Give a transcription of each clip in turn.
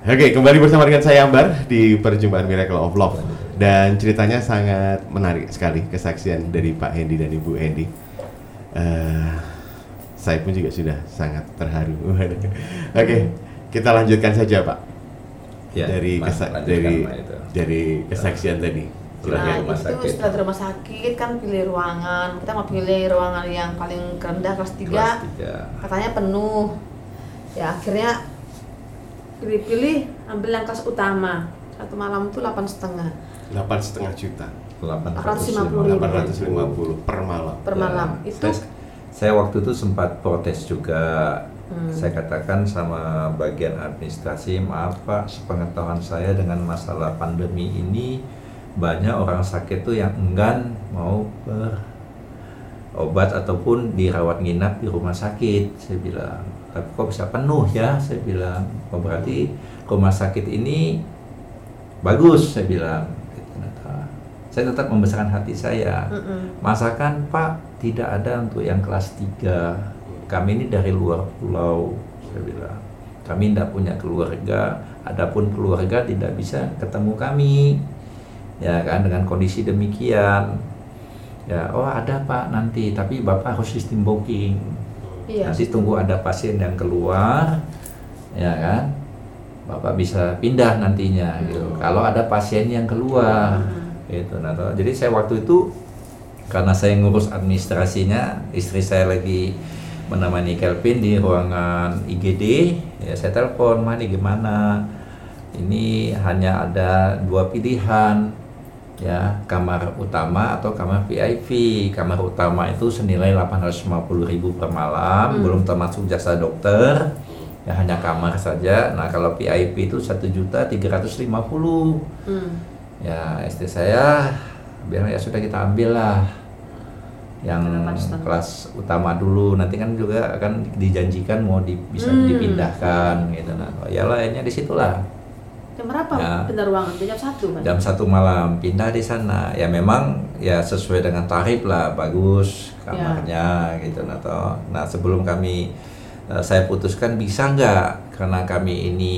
Oke, kembali bersama dengan saya Ambar di perjumpaan Miracle of Love dan ceritanya sangat menarik sekali kesaksian dari Pak Hendy dan Ibu Hendy. Eh, saya pun juga sudah sangat terharu. Oke, kita lanjutkan saja Pak Ya, dari Mas, kesa- lanjutkan, dari dari kesaksian tadi. Silakan. Silakan. Nah rumah itu sakit. setelah di rumah sakit kan pilih ruangan Kita mau pilih ruangan yang paling rendah kelas 3 Kelas tiga. Katanya penuh Ya akhirnya pilih-pilih ambil yang kelas utama Satu malam itu 8 setengah Delapan setengah juta, 850 ribu. 850 per malam. per malam Ya, Itu saya, saya waktu itu sempat protes juga. Hmm. Saya katakan sama bagian administrasi, maaf Pak, sepengetahuan saya dengan masalah pandemi ini banyak orang sakit tuh yang enggan mau berobat ataupun dirawat nginap di rumah sakit. Saya bilang, tapi kok bisa penuh ya? Saya bilang, oh berarti rumah sakit ini bagus. Saya bilang, gitu, saya tetap membesarkan hati saya. Masakan Pak tidak ada untuk yang kelas 3 Kami ini dari luar pulau Saya bilang. Kami tidak punya keluarga. Adapun keluarga tidak bisa ketemu kami. Ya kan dengan kondisi demikian. Ya oh ada Pak nanti. Tapi Bapak harus sistem booking Iya. Nanti tunggu ada pasien yang keluar Ya kan? Bapak bisa pindah nantinya gitu. Kalau ada pasien yang keluar Hmm. gitu nah jadi saya waktu itu karena saya ngurus administrasinya istri saya lagi menemani Kelvin di ruangan IGD ya saya telepon mana gimana? Ini hanya ada dua pilihan ya kamar utama atau kamar VIP kamar utama itu senilai 850.000 per malam. Hmm. belum termasuk jasa dokter. Ya hanya kamar saja. Nah kalau VIP itu satu juta 350 Hmm. ya istri saya bilang ya sudah kita ambil lah yang kelas utama dulu. Nanti kan juga akan dijanjikan mau di- bisa Hmm. dipindahkan gitu. Nah ya lainnya di situlah Jam berapa Ya. pindah ruangan? Jam 1 kan? jam satu malam pindah di sana ya memang ya sesuai dengan tarif lah bagus kamarnya gitu nah toh. nah sebelum kami eh, saya putuskan bisa nggak karena kami ini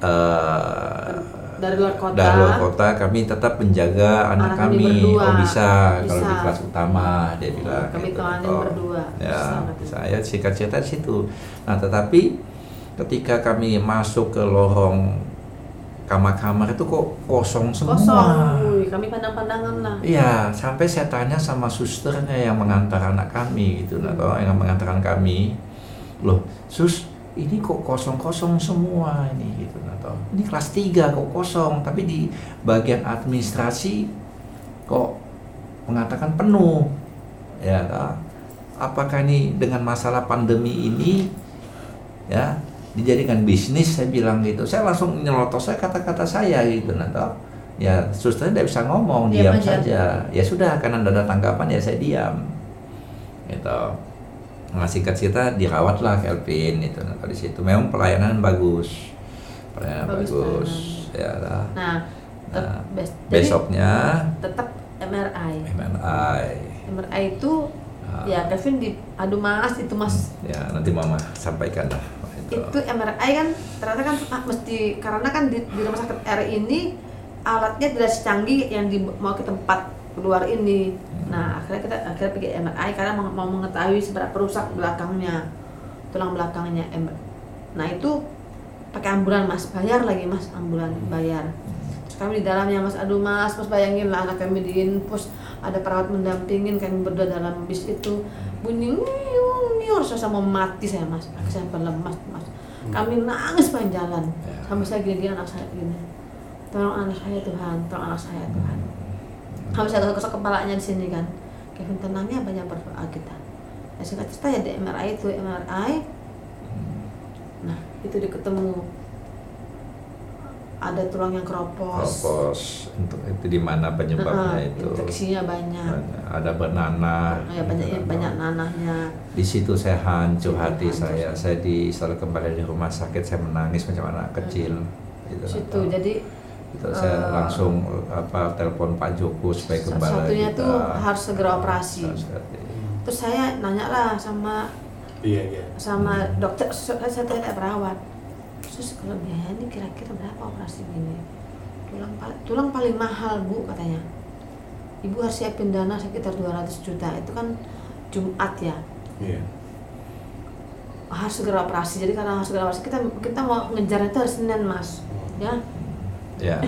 eh, Dari luar kota. dari luar kota kami tetap menjaga anak, Anak kami berdua. oh bisa, kalau Bisa. di kelas utama dia bilang Kami gitu. Oh, berdua. ya Bisa, bisa ya singkat cerita situ nah tetapi ketika kami masuk ke lorong kamar-kamar itu kok kosong semua Kosong. Wih, kami pandang-pandangan lah. Iya, sampai saya tanya sama susternya yang mengantar anak kami gitu, nah, toh, yang mengantarkan kami, loh, sus, ini kok kosong-kosong semua ini gitu, nah, toh. Ini kelas 3 kok kosong, tapi di bagian administrasi kok mengatakan penuh, ya, toh. Apakah ini dengan masalah pandemi ini, ya, dijadikan bisnis? Saya bilang gitu, saya langsung nyelotos saya kata-kata saya gitu, nah, toh ya susternya tidak bisa ngomong Diam diam, aja. saja ya sudah karena tidak ada tanggapan ya saya diam gitu nah singkat cerita dirawat lah Kelvin itu nah, di situ memang pelayanan bagus pelayanan Bagus bagus, ya lah. Nah, Nah, bes- besoknya tetap MRI. MRI MRI itu Ah. ya Kevin di aduh mas itu mas ya nanti mama sampaikan lah itu itu MRI kan ternyata kan ah, mesti karena kan di, di rumah sakit R ini alatnya tidak secanggih yang di, mau ke tempat keluar ini. Nah akhirnya kita akhirnya pergi MRI karena mau, mau mengetahui seberapa rusak belakangnya tulang belakangnya M- nah itu pakai ambulan mas. Bayar lagi mas ambulan bayar. Terus kami di dalamnya mas aduh mas mas bayangin lah anak kami di infus ada perawat mendampingin kami berdua dalam bis itu. Bunyi nyiung nyiung rasa mau mati saya mas. Saya sampai lemas mas kami nangis panjang jalan. Ya. sampai saya gini-gini anak saya gini. Tolong anak saya Tuhan. Tolong anak saya Tuhan. Kami saya gosok kepalanya di sini kan. Kevin tenangnya banyak berdoa kita. Ya singkat cerita ya di MRI itu MRI nah itu diketemu ada tulang yang keropos. Kropos untuk itu di mana penyebabnya Heeh, itu? infeksinya banyak. Ada bernanah ya banyak gitu. banyak nanahnya. di situ saya hancur hati Hancur. saya. Saya di selalu kembali di rumah sakit. Saya menangis macam anak kecil. Gitu. Situ. Atau- jadi gitu, saya eh, langsung apa telepon Pak Joko supaya kembali satu-satunya kita. tuh harus segera operasi. Harus- terus saya nanya lah sama Iya, iya. sama Hmm. dokter saya saya tanya perawat sus kalau biaya ini kira-kira berapa operasi gini tulang tulang paling mahal bu katanya. Ibu harus siapin dana sekitar 200 juta. Itu kan Jumat ya? Iya. harus segera operasi. Jadi karena harus segera operasi kita kita mau ngejar itu hari Senin mas. Ya? Ya.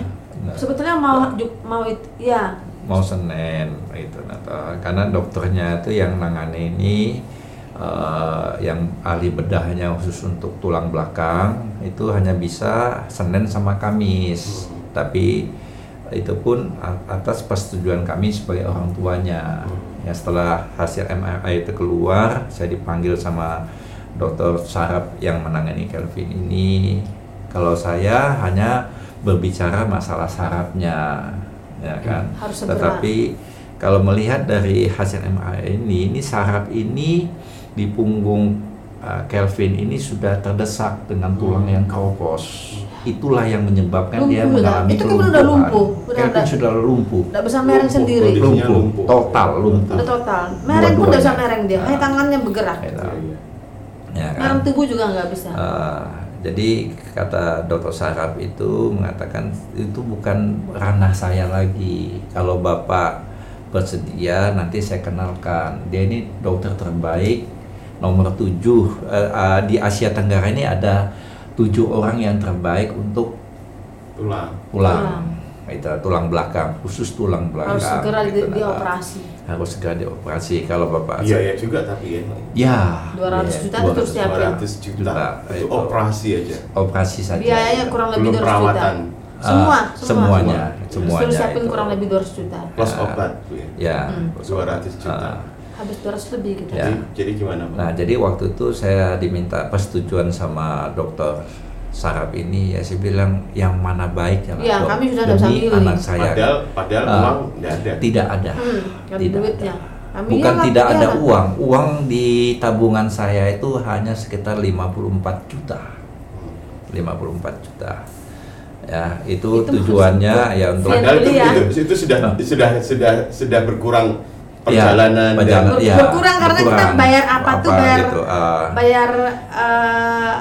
Nah, sebetulnya mau mau itu ya. Mau Senin itu atau karena dokternya itu yang nangani ini eh, yang ahli bedahnya khusus untuk tulang belakang itu hanya bisa Senin sama Kamis. Tapi itu pun atas persetujuan kami sebagai orang tuanya. Ya setelah hasil MRI itu keluar saya dipanggil sama dokter saraf yang menangani Kelvin ini. Kalau saya hanya berbicara masalah sarafnya ya kan? Harus segera. tetapi kalau melihat dari hasil MRI ini ini saraf ini di punggung uh, Kelvin ini sudah terdesak dengan tulang yang keropos itulah yang menyebabkan dia Lumpuh dah. mengalami Itu kan udah lumpuh, udah Kelvin udah- sudah lumpuh. nggak bisa mereng Lumpuh, sendiri. Lumpuh, lumpuh. total lumpuh. Udah total. Mereng pun nggak bisa mereng dia. Hanya Ah. tangannya bergerak. Iya, iya. ya kan? Mereng tubuh juga nggak bisa. Uh, jadi kata dokter saraf itu mengatakan itu bukan ranah saya lagi. Kalau bapak bersedia nanti saya kenalkan. Dia ini dokter terbaik nomor tujuh Uh, uh, di Asia Tenggara ini ada tujuh orang yang terbaik untuk Tulang. tulang. Itu tulang belakang, khusus tulang belakang. harus segera di, gitu, nah, dioperasi Harus segera dioperasi. Kalau bapak Biaya juga tapi ya. ya 200 iya, juta itu terus siap ya? 200 juta. Juta, Itu itu. operasi aja. operasi saja. biayanya kurang lebih Belum 200 juta perawatan. semua, Ah, semuanya, semuanya Suruh siapin itu. kurang lebih 200 juta Plus Ah. obat. Ya. Ya, Hmm. 200 juta. Ah. Habis 200 lebih gitu Ya. Jadi, jadi gimana, Bang? Nah, jadi waktu itu saya diminta persetujuan sama dokter saraf ini ya saya bilang yang mana baik ya Iya, dok, kami sudah demi anak saya padahal padahal Ah. uang nggak ada. tidak ada hmm, tidak duitnya ada. Kami bukan iyalah, tidak ada iyalah. uang uang di tabungan saya itu hanya sekitar 54 juta 54 juta ya itu, Itu tujuannya ya untuk Padahal itu, ya. itu, itu sudah Ah. sudah sudah sudah berkurang Ya, perjalanan perjalanan, dan ya, berkurang karena kita berkurang. bayar apa tuh, bayar- gitu, ah. bayar eh,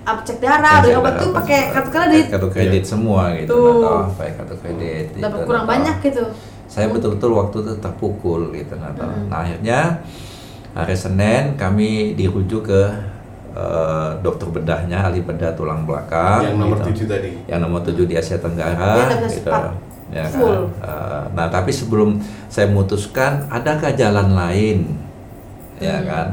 apa cek darah dari obat tuh apa pakai kartu kredit kartu kredit semua gitu Tuh. atau pakai kartu kredit gitu, dapat kurang Nato. banyak gitu saya betul-betul waktu itu terpukul gitu Nato. Mm. nah akhirnya hari Senin kami dirujuk ke eh, dokter bedahnya ahli bedah tulang belakang yang nomor gitu. 7 tadi. yang nomor 7 di Asia Tenggara gitu. Ya kan Full. Eh, nah tapi sebelum saya memutuskan adakah jalan lain ya Hmm. kan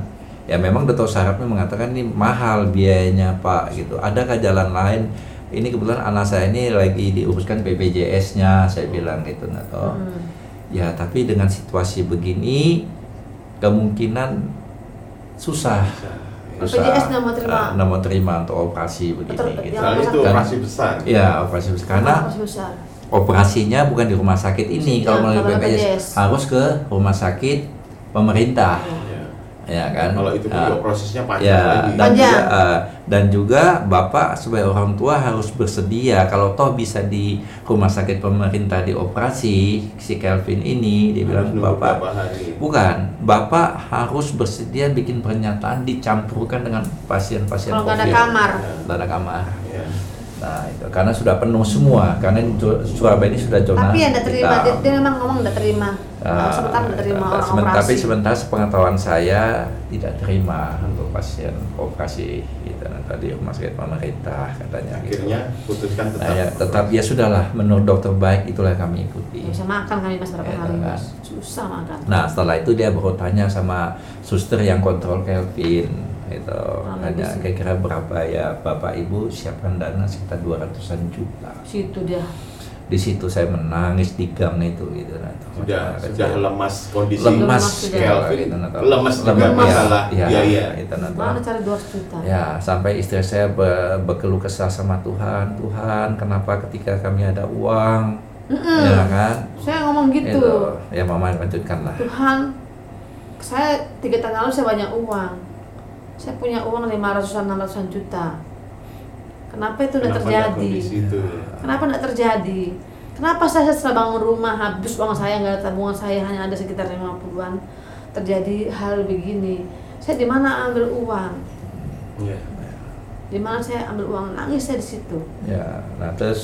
ya memang dokter sarafnya mengatakan ini mahal biayanya pak gitu adakah jalan lain ini kebetulan anak saya ini lagi diuruskan BPJS-nya saya bilang gitu nah toh. Hmm. ya tapi dengan situasi begini kemungkinan susah BPJS nggak mau terima. nggak mau terima untuk operasi begini Betul, gitu Soalnya itu operasi besar. Ya operasi besar. karena Operasi besar. Operasinya bukan di rumah sakit ini Ya, kalau melalui kalau BPJS BPJS. harus ke rumah sakit pemerintah Ya. ya kan Kalau itu pun juga prosesnya panjang ya lagi. dan Panjang. juga ah, dan juga bapak sebagai orang tua harus bersedia kalau toh bisa di rumah sakit pemerintah dioperasi si Kelvin ini dia bilang Harus nunggu bapak bukan bapak harus bersedia bikin pernyataan dicampurkan dengan pasien-pasien Kalau nggak ada kamar. Nggak ada kamar Ya. Nah itu karena sudah penuh semua karena Surabaya ini sudah zona Tapi yang tidak terima, dia, hitam. dia memang ngomong tidak terima. Ah, sebentar tidak terima orang semen- operasi. Tapi sebentar sepengetahuan saya tidak terima untuk pasien operasi gitu nah, tadi rumah sakit pemerintah katanya. gitu. Akhirnya putuskan tetap. Nah, ya, tetap ya sudahlah menurut dokter baik itulah yang kami ikuti. Bisa makan kami mas berapa Ya, hari kan. mas. Susah makan. Nah setelah itu dia baru tanya sama suster yang kontrol Kelvin itu lebih hanya kira-kira berapa ya bapak ibu siapkan dana sekitar 200-an juta. Situ dia. di situ saya menangis di gang itu gitu nah, itu sudah masalah sudah kecil. lemas kondisi lemas. Kelvin gitu, nah, lemas juga lemas, masalah ya, biaya itu, nah, Mana cari 200 juta? ya sampai istri saya be- berkeluh kesah sama Tuhan Tuhan kenapa ketika kami ada uang Mm-mm. ya kan Saya ngomong gitu. Itu. ya mama lanjutkan lah Tuhan, saya tiga tahun lalu saya banyak uang. Saya punya uang 500-an, 600-an juta. Kenapa itu tidak terjadi? itu Kenapa tidak terjadi? Kenapa saya setelah bangun rumah habis uang saya nggak ada tabungan saya hanya ada sekitar 50-an terjadi hal begini? Saya di mana ambil uang? Iya. di mana saya ambil uang nangis saya di situ Ya, nah terus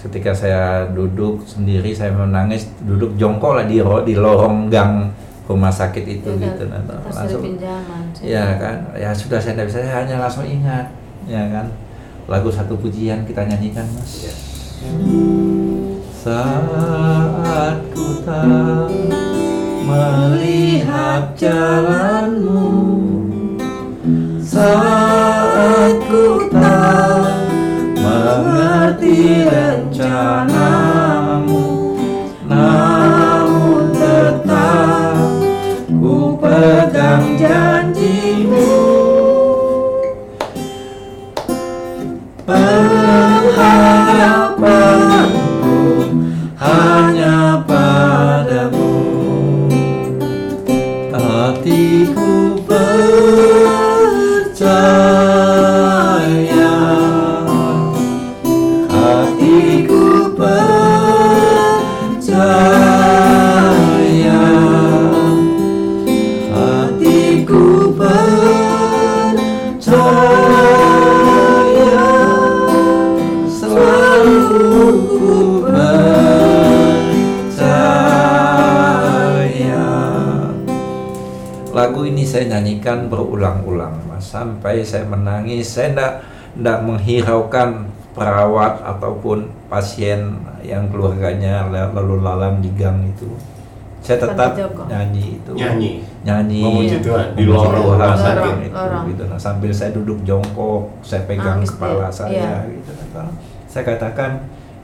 ketika saya duduk sendiri saya menangis duduk jongkok lah di ro- di lorong gang rumah sakit itu Ya, gitu nah, langsung pinjaman ya kan? Ya sudah saya tidak bisa saya hanya langsung ingat ya kan? Lagu satu pujian kita nyanyikan mas. Saat ku tak melihat jalanmu saat ku tak mengerti rencanamu pegang janjimu menangis saya tidak tidak menghiraukan perawat ataupun pasien yang keluarganya lalu lalang di gang itu saya tetap nyanyi itu Nyanyi. nyanyi Memuji Tuhan di lorong Tuhan, rumah sakit. Lorong. gitu. Nah, sambil saya duduk jongkok saya pegang Nangis kepala dia. saya Iya. gitu kan. saya katakan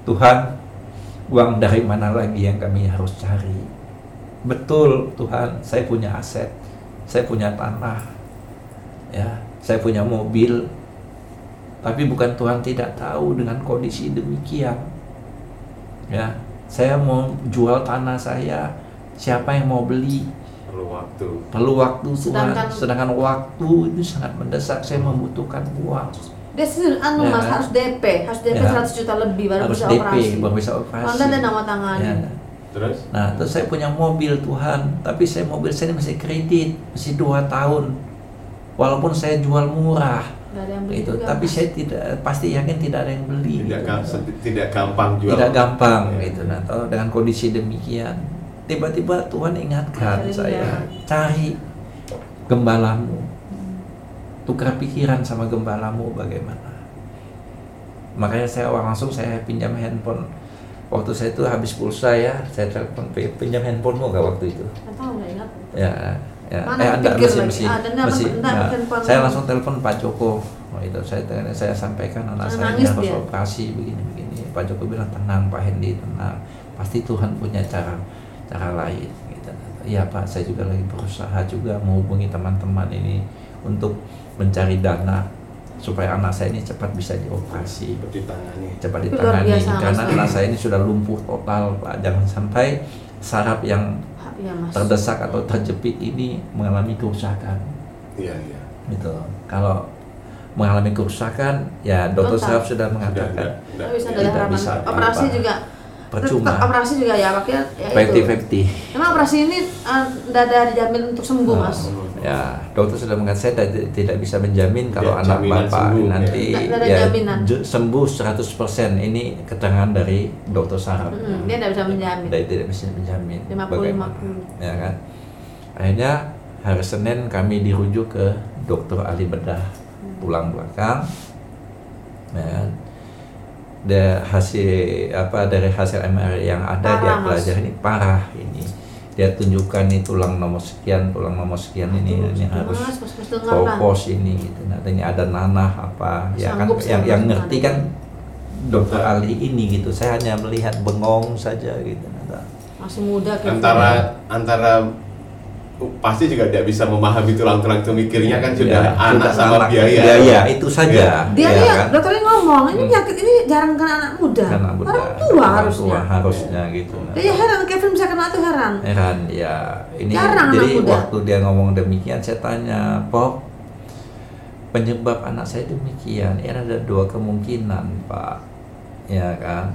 Tuhan uang dari mana lagi yang kami harus cari betul Tuhan saya punya aset saya punya tanah ya saya punya mobil. Tapi bukan Tuhan tidak tahu dengan kondisi demikian. Ya saya mau jual tanah saya. Siapa yang mau beli? Perlu waktu. perlu waktu Tuhan. Sedangkan- sedangkan waktu itu sangat mendesak. Saya membutuhkan uang. Dia sih anu Ya. mas. harus DP harus DP Ya. 100 juta lebih baru harus bisa DP operasi. baru bisa operasi. Kalau ada nama tangan Ya. Terus? Nah, terus saya punya mobil Tuhan, tapi saya mobil saya ini masih kredit, masih dua tahun. Walaupun saya jual murah, Nggak ada yang beli itu, tapi Mas. saya tidak pasti yakin tidak ada yang beli. Tidak, gitu. tidak gampang jual. Tidak gampang Ya. gitu. Nah, toh dengan kondisi demikian, tiba-tiba Tuhan ingatkan saya cari gembalamu, tukar pikiran sama gembalamu bagaimana. Makanya saya langsung saya pinjam handphone. Waktu saya itu habis pulsa ya, saya telepon "Pi- pinjam handphonemu gak waktu itu? Tahu nggak ingat Ya, ya. Mana eh, enggak, masih, lagi? masih, Ah, enggak, masih, enggak, handphone saya langsung telepon Pak Joko. Oh, itu saya saya sampaikan anak saya harus dia. operasi begini begini. Pak Joko bilang tenang Pak Hendy tenang. Pasti Tuhan punya cara cara lain. Gitu. Iya Pak, saya juga lagi berusaha juga menghubungi teman-teman ini untuk mencari dana supaya anak saya ini cepat bisa dioperasi Seperti ditangani. cepat ditangani karena anak saya ini sudah lumpuh total Pak jangan sampai saraf yang Iya mas. Terdesak atau terjepit ini mengalami kerusakan. Iya, iya. gitu kalau mengalami kerusakan ya dokter saraf sudah mengatakan bisa Tidak ada harapan bisa operasi apa-apa. juga. Percuma. Operasi juga ya makanya ya? Itu. Emang operasi ini uh, tidak ada dijamin untuk sembuh Oh. mas ya dokter sudah mengatakan saya tidak- tidak bisa menjamin kalau Ya, anak bapak sembuh, nanti ya. Ada ya j- sembuh 100% ini keterangan dari dokter saraf. Mm, dia tidak bisa menjamin. Dia tidak bisa menjamin. 50, bagaimana? 50. ya kan? Akhirnya hari Senin kami dirujuk ke dokter ahli bedah tulang belakang. Ya. Kan. Da- hasil apa dari hasil MRI yang ada dia Parah, Mas. pelajari. Ini parah ini dia tunjukkan nih tulang nomor sekian tulang nomor sekian ini Aduh, ini harus kopos ini gitu. Nah ini ada nanah apa ya kan? Sanggup yang yang ngerti kan dokter ahli ini gitu. Saya hanya melihat bengong saja gitu. Nah, masih muda Kevin. Antara antara pasti juga tidak bisa memahami tulang-tulang itu mikirnya kan sudah Ya, anak sudah sama anak, biaya. biaya itu saja. Dia ya kan? dokter ini ngomong ini Hmm. penyakit ini jarang kena anak muda. Orang tua orang harusnya. tua harusnya gitu. Dia ya heran Kevin bisa kena tuh heran. Heran ya ini Jarang anak jadi muda. waktu dia ngomong demikian saya tanya Pop penyebab anak saya demikian ini ada dua kemungkinan Pak. Ya kan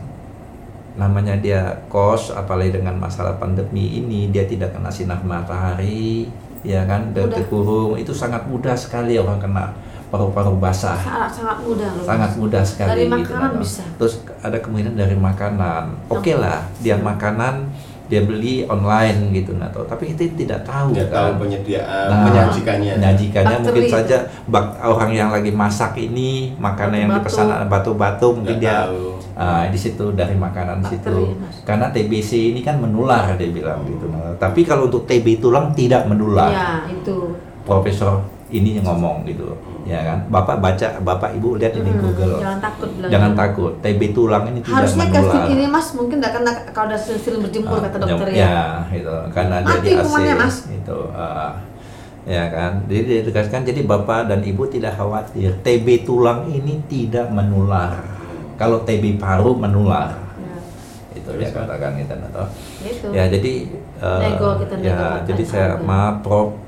namanya dia kos apalagi dengan masalah pandemi ini dia tidak kena sinar matahari ya kan dan terkurung itu sangat mudah sekali orang kena paru-paru basah sangat sangat mudah loh. sangat mudah sekali Dari gitu, makanan Nano. bisa. terus ada kemungkinan dari makanan oke lah dia makanan dia beli online gitu Nato tapi itu tidak tahu Nggak kan tahu penyediaan, Nah, menyajikannya. menyajikannya Bakteri mungkin itu. saja bak, orang yang lagi masak ini makanan yang Batu-batu. dipesan batu-batu mungkin dia tahu. ah, di situ dari makanan Bakteri, situ Mas. karena TBC ini kan menular dia bilang gitu Nah, tapi kalau untuk TB tulang tidak menular Ya itu. profesor ini yang ngomong gitu ya kan? Bapak baca bapak ibu lihat ini Hmm, Google. Jangan takut bilang. jangan takut. TB tulang ini tidak Harusnya menular. Kevin ini mas mungkin nggak kena kalau udah sering berjemur Ah, kata dokter nyam- ya. itu karena Mati jadi AC kumannya, Mas. itu ah, ya kan? Jadi ditegaskan jadi bapak dan ibu tidak khawatir. TB tulang ini tidak menular. Kalau TB paru menular. Ya, itu dia katakan itu atau itu. ya jadi Nego, kita ya jadi saya Ada. maaf Prof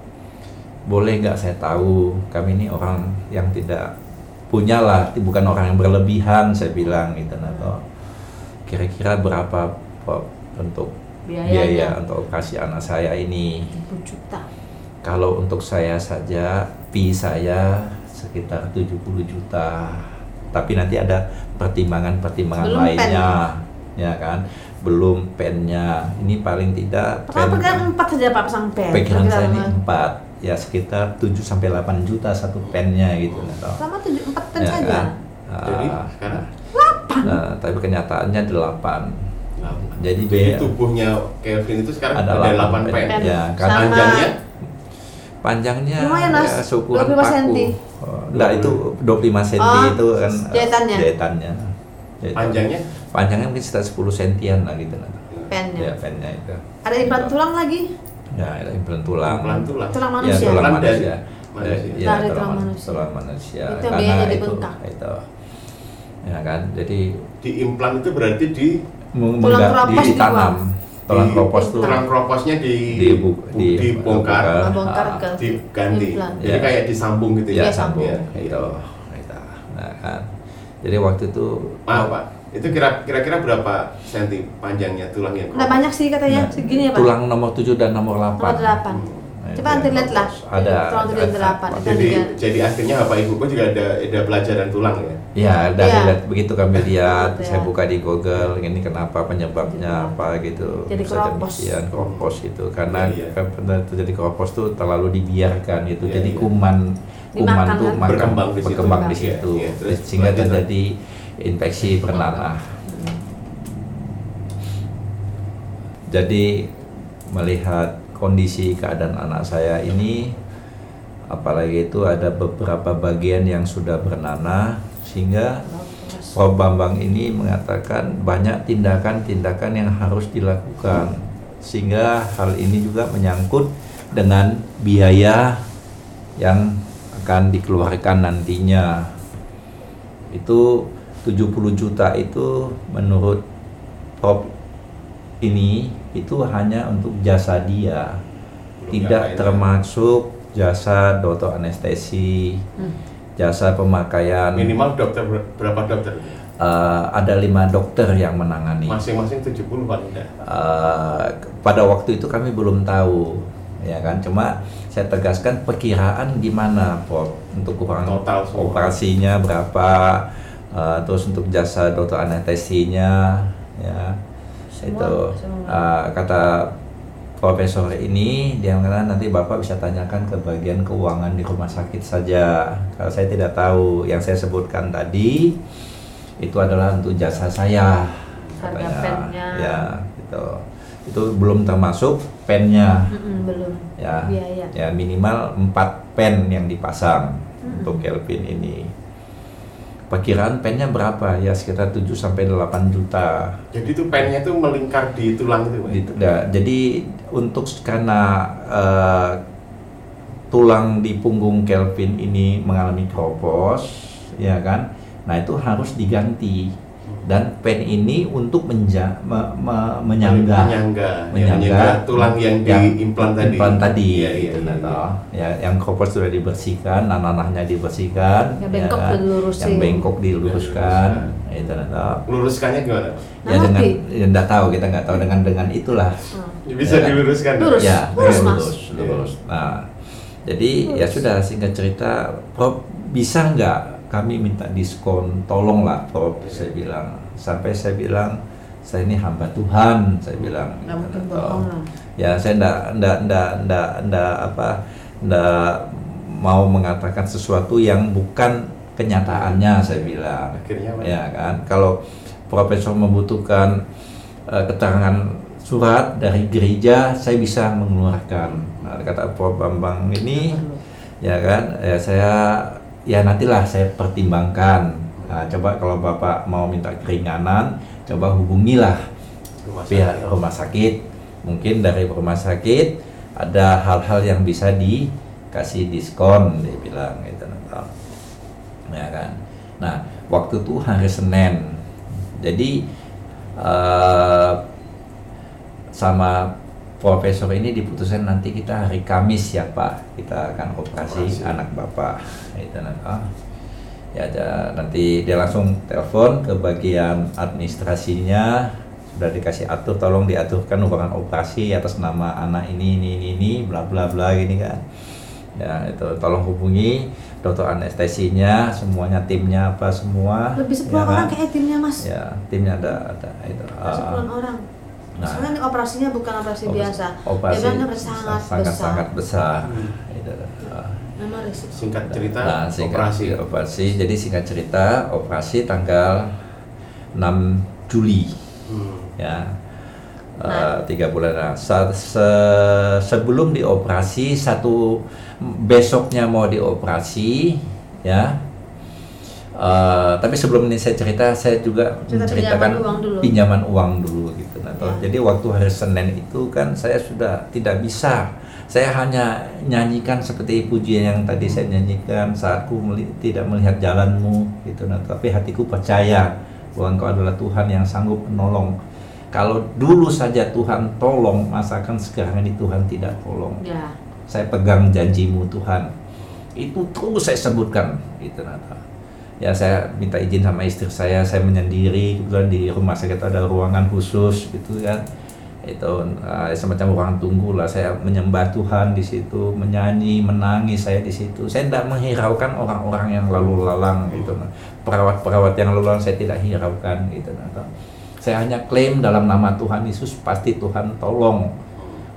boleh nggak saya tahu? Kami ini orang yang tidak punya lah bukan orang yang berlebihan saya bilang gitu atau kira-kira berapa untuk Biayanya. biaya untuk operasi anak saya ini? 70 juta. kalau untuk saya saja fee saya sekitar 70 juta. Tapi nanti ada pertimbangan-pertimbangan Belum pen. lainnya ya kan? Belum pennya. Ini paling tidak Pertama pegangan empat saja pak pasang pen. pegangan saya ini empat ya sekitar 7 sampai 8 juta satu pennya gitu atau Sama tujuh empat pen ya saja. kan? Jadi Ah, sekarang nah, tapi kenyataannya 8 jadi Jadi be- tubuhnya Kevin itu sekarang Ada ada, 8 delapan pen. pen. Ya, Sama- karena Panjangnya panjangnya Lumayan, ya, syukuran 25 paku. senti. Oh, enggak itu 25 cm Oh, itu kan eh, jahitannya. jahitannya. Jahitan. panjangnya Panjangnya mungkin sekitar 10 sentian lah gitu nah. Pennya. Ya, pennya itu. Ada implan tulang lagi. Ya, implan tulang. Implan tulang. Tulang Ya, manusia. tulang Tulang manusia. Ya, manusia. ya, Dari tulang, tulang man- manusia. tulang manusia. Itu Karena biayanya itu, dibengkak. itu. Ya kan, jadi di implan itu berarti di Tulang keropos ditanam. Tulang di- keropos tuh tulang kroposnya di Dibu- di- dibongkar, dibongkar. Ah, ke diganti. implan. Jadi Ya. kayak disambung gitu ya Iya, sambung Ya, itu. Itu. Nah, kan. Jadi waktu itu Maaf Pak, itu kira- kira-kira berapa senti panjangnya tulangnya? Nggak banyak sih katanya. Nah, Segini ya pak. tulang nomor 7 dan nomor 8. Nomor delapan. Nah, Coba nanti lihat lah. Ada. Tulang delapan. Jadi jadi akhirnya bapak ibuku juga ada ada pelajaran tulang ya. Ya, dari Iya. lihat begitu kami lihat, Iya. saya buka di Google, ini kenapa penyebabnya apa gitu. Jadi Bisa keropos. demikian, keropos gitu. Karena Iya, iya. kan benar terjadi keropos tuh terlalu dibiarkan gitu. Iya, Jadi iya. kuman kuman Dimakan tuh kan? makan- Berkembang di situ. berkembang di Iya, situ. iya. Terus Sehingga terjadi infeksi bernanah. Jadi melihat kondisi keadaan anak saya ini apalagi itu ada beberapa bagian yang sudah bernanah sehingga Prof Bambang ini mengatakan banyak tindakan-tindakan yang harus dilakukan sehingga hal ini juga menyangkut dengan biaya yang akan dikeluarkan nantinya itu 70 juta itu menurut Prof ini itu hanya untuk jasa dia Belum tidak termasuk jasa dokter anestesi Hmm. jasa pemakaian Minimal dokter ber- berapa dokter? Eh, ada lima dokter yang menangani Masing-masing 70 paling. Eh, pada waktu itu kami belum tahu ya kan cuma saya tegaskan perkiraan gimana Prof untuk kurang Total operasinya berapa eh, terus untuk jasa dokter anestesinya ya Semua, itu semua. eh, kata profesor ini dia mengatakan nanti bapak bisa tanyakan ke bagian keuangan di rumah sakit saja kalau saya tidak tahu yang saya sebutkan tadi itu adalah untuk jasa saya Harga pennya. ya itu itu belum termasuk pennya Mm-mm, belum. ya Biaya. ya minimal 4 pen yang dipasang Mm-mm. untuk Kelvin ini perkiraan pennya berapa? Ya sekitar 7 sampai 8 juta. Jadi itu pennya itu melingkar di tulang itu? Di- ya, jadi untuk karena eh, tulang di punggung Kelvin ini mengalami keropos ya kan? Nah itu harus diganti dan pen ini untuk menja, me- me- menyangga menyangga, ya, menyangga menyangga tulang yang diimplan tadi. implan tadi Iya, iya, gitu, iya, nah, iya. toh. ya yang keropos sudah dibersihkan nanahnya dibersihkan Yang bengkok kan. dilurusin. yang bengkok diluruskan Diluruskan. itu nah, toh. Luruskannya gimana? Pak? ya Ngerti? dengan ya nggak tahu kita nggak tahu dengan dengan itulah Hmm. Bisa Ya kan? diluruskan. Pak? Lurus. ya Lurus, lurus, Mas. lurus, lurus. nah jadi ya Lurus. sudah singkat cerita Prof bisa nggak kami minta diskon tolonglah Prof. Saya bilang. Sampai saya bilang saya ini hamba Tuhan saya bilang. Atau- lah. ya saya ndak ndak ndak ndak ndak apa ndak mau mengatakan sesuatu yang bukan kenyataannya saya bilang. Akhirnya ya kan? Kalau profesor membutuhkan eh, keterangan surat dari gereja saya bisa mengeluarkan. Nah, kata Prof. Bambang ini ya kan? Ya saya ya nantilah saya pertimbangkan. Nah, coba kalau bapak mau minta keringanan coba hubungilah Rumah pihak sakit. rumah sakit. Mungkin dari rumah sakit ada hal-hal yang bisa dikasih diskon dia bilang gitu nah, ya kan? Nah waktu itu hari Senin. Jadi eh, sama profesor ini diputuskan nanti kita hari Kamis ya Pak kita akan operasi, Operasi. anak bapak itu nah, ya ada- nanti dia langsung telepon ke bagian administrasinya sudah dikasih atur tolong diaturkan ruangan operasi atas nama anak ini ini ini, ini bla bla bla gini kan ya itu tolong hubungi dokter anestesinya semuanya timnya apa semua Lebih ya sepuluh orang kan? kayak timnya mas. ya timnya ada ada itu ah, Sepuluh orang. Nah. Soalnya ini operasinya bukan operasi operasi- biasa. operasi Dia bilang operasi sangat, sangat besar. sangat besar Hmm. itu ah. Singkat cerita, Nah, singkat operasi. operasi. Jadi singkat cerita, operasi tanggal 6 Juli Hmm. ya. Eh, Nah. tiga bulan nah, sa- se- sebelum dioperasi satu besoknya mau dioperasi ya Eh, tapi sebelum ini saya cerita saya juga Cerita menceritakan pinjaman uang dulu. pinjaman uang dulu gitu nah. Ya. jadi waktu hari Senin itu kan saya sudah tidak bisa saya hanya nyanyikan seperti pujian yang tadi saya nyanyikan saat ku meli- tidak melihat jalanmu gitu nah tapi hatiku percaya bahwa engkau adalah Tuhan yang sanggup menolong kalau dulu saja Tuhan tolong masakan sekarang ini Tuhan tidak tolong Ya. saya pegang janjimu Tuhan itu terus saya sebutkan gitu Nata. Ya saya minta izin sama istri saya saya menyendiri kebetulan di rumah sakit ada ruangan khusus gitu kan itu eh, semacam ruang tunggu lah saya menyembah Tuhan di situ menyanyi menangis saya di situ saya tidak menghiraukan orang-orang yang lalu lalang gitu nah. perawat-perawat yang lalu lalang saya tidak hiraukan gitu Nata. saya hanya klaim dalam nama Tuhan Yesus pasti Tuhan tolong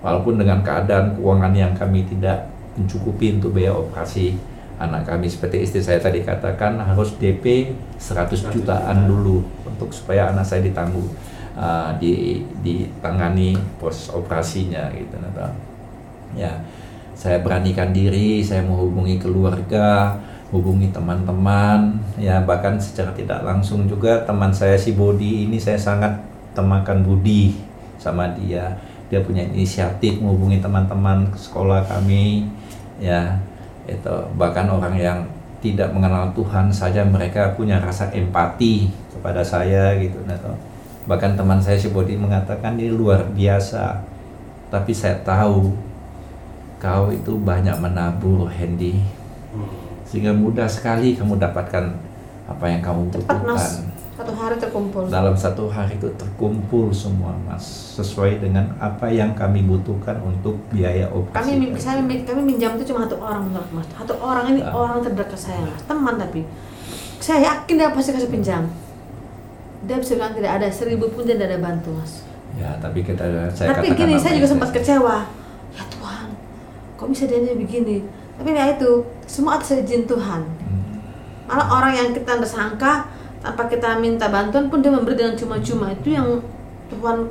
walaupun dengan keadaan keuangan yang kami tidak mencukupi untuk biaya operasi anak kami seperti istri saya tadi katakan harus DP 100 jutaan dulu untuk supaya anak saya ditangguh uh, di ditangani proses operasinya gitu Nata. ya saya beranikan diri saya menghubungi keluarga hubungi teman-teman ya bahkan secara tidak langsung juga teman saya si Bodi ini saya sangat temakan budi sama dia dia punya inisiatif menghubungi teman-teman sekolah kami ya itu bahkan orang yang tidak mengenal Tuhan saja mereka punya rasa empati kepada saya gitu nah, toh. bahkan teman saya si Bodi mengatakan ini luar biasa tapi saya tahu kau itu banyak menabur Hendy Hmm. sehingga mudah sekali kamu dapatkan apa yang kamu Cepat mas. butuhkan Satu hari terkumpul. dalam satu hari itu terkumpul semua mas sesuai dengan apa yang kami butuhkan untuk biaya operasi Kami saya kami minjam itu cuma satu orang menurut mas. Satu orang ini Ah. orang terdekat saya mas. Teman tapi saya yakin dia pasti kasih pinjam. Dia bisa bilang tidak ada seribu pun dia tidak ada bantu mas. ya tapi kita saya tapi gini saya juga sempat kecewa. Ya Tuhan, kok bisa dia ini begini? Tapi ya itu semua atas izin Tuhan. Hmm, Malah orang yang kita tidak tanpa kita minta bantuan pun dia memberi dengan cuma-cuma. Itu yang Tuhan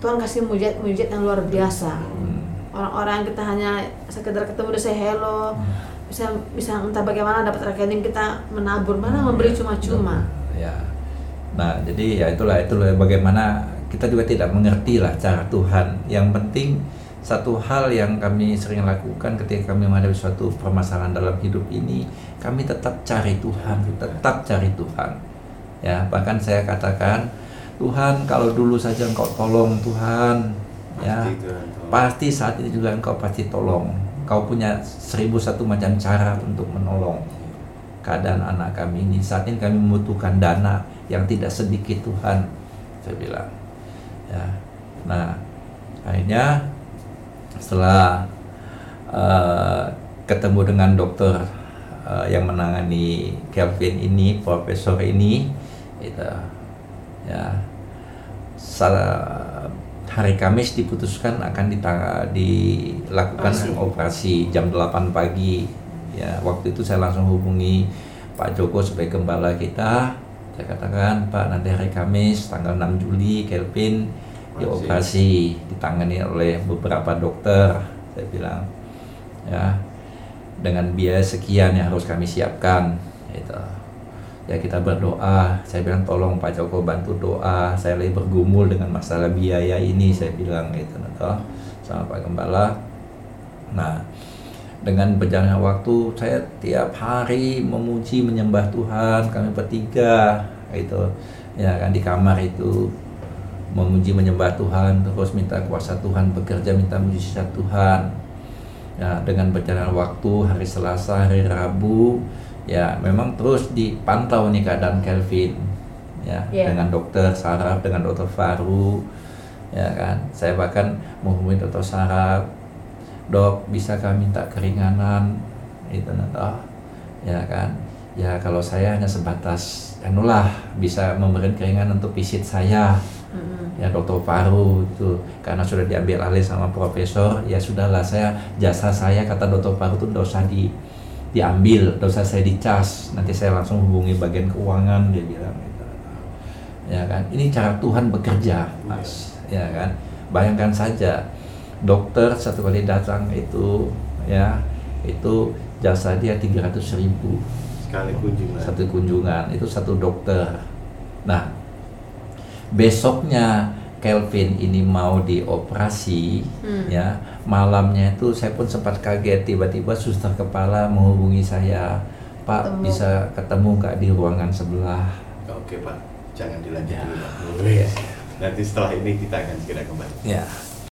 Tuhan kasih mujizat-mujizat yang luar biasa. hmm, Orang-orang yang kita hanya sekedar ketemu dia say hello, bisa bisa entah bagaimana dapat rekening kita menabur, mana memberi cuma-cuma. ya. Nah jadi ya itulah itulah bagaimana kita juga tidak mengerti lah cara Tuhan. Yang penting satu hal yang kami sering lakukan ketika kami menghadapi suatu permasalahan dalam hidup ini kami tetap cari Tuhan tetap cari Tuhan. Ya bahkan saya katakan Tuhan kalau dulu saja engkau tolong Tuhan ya Pasti Tuhan tolong. pasti saat ini juga engkau pasti tolong. Kau punya seribu satu macam cara untuk menolong keadaan anak kami ini. Saat ini kami membutuhkan dana yang tidak sedikit Tuhan saya bilang. Ya nah akhirnya setelah eh, ketemu dengan dokter eh, yang menangani Kelvin ini, profesor ini, itu ya salah hari Kamis diputuskan akan ditang- dilakukan Operasi. operasi jam 8 pagi. Ya, waktu itu saya langsung hubungi Pak Joko sebagai gembala kita. Saya katakan, Pak, nanti hari Kamis tanggal 6 Juli Kelvin dioperasi ditangani oleh beberapa dokter. Saya bilang, ya, dengan biaya sekian yang harus kami siapkan. Itu ya kita berdoa. Saya bilang tolong Pak Joko bantu doa. Saya lagi bergumul dengan masalah biaya ini saya bilang gitu toh sama Pak Gembala. Nah dengan berjalannya waktu saya tiap hari memuji menyembah Tuhan kami bertiga itu ya kan di kamar itu memuji menyembah Tuhan terus minta kuasa Tuhan bekerja minta mujizat Tuhan ya dengan berjalan waktu hari Selasa hari Rabu ya memang terus dipantau nih keadaan Kelvin. Ya Iya. dengan dokter saraf dengan dokter Faru ya kan. Saya bahkan menghubungi dokter saraf dok bisa kami minta keringanan? Itu nah ya kan ya kalau saya hanya sebatas anulah bisa memberikan keringanan untuk visit saya. Ya dokter paru itu. Karena sudah diambil alih sama profesor ya sudahlah saya jasa saya kata dokter paru itu usah di diambil usah saya dicas. Nanti saya langsung hubungi bagian keuangan dia bilang gitu. ya kan? Ini cara Tuhan bekerja mas. Ya kan? Bayangkan saja dokter satu kali datang itu ya itu jasa dia 300 ribu Sekali kunjungan. satu kunjungan itu satu dokter. Nah, besoknya Kelvin ini mau dioperasi, Hmm. ya malamnya itu saya pun sempat kaget tiba-tiba suster kepala menghubungi saya, Pak Ketemu. bisa ketemu nggak di ruangan sebelah? Oke Pak, jangan dilanjut Ya. dulu Pak. Wih, Nanti setelah ini kita akan segera kembali. Ya,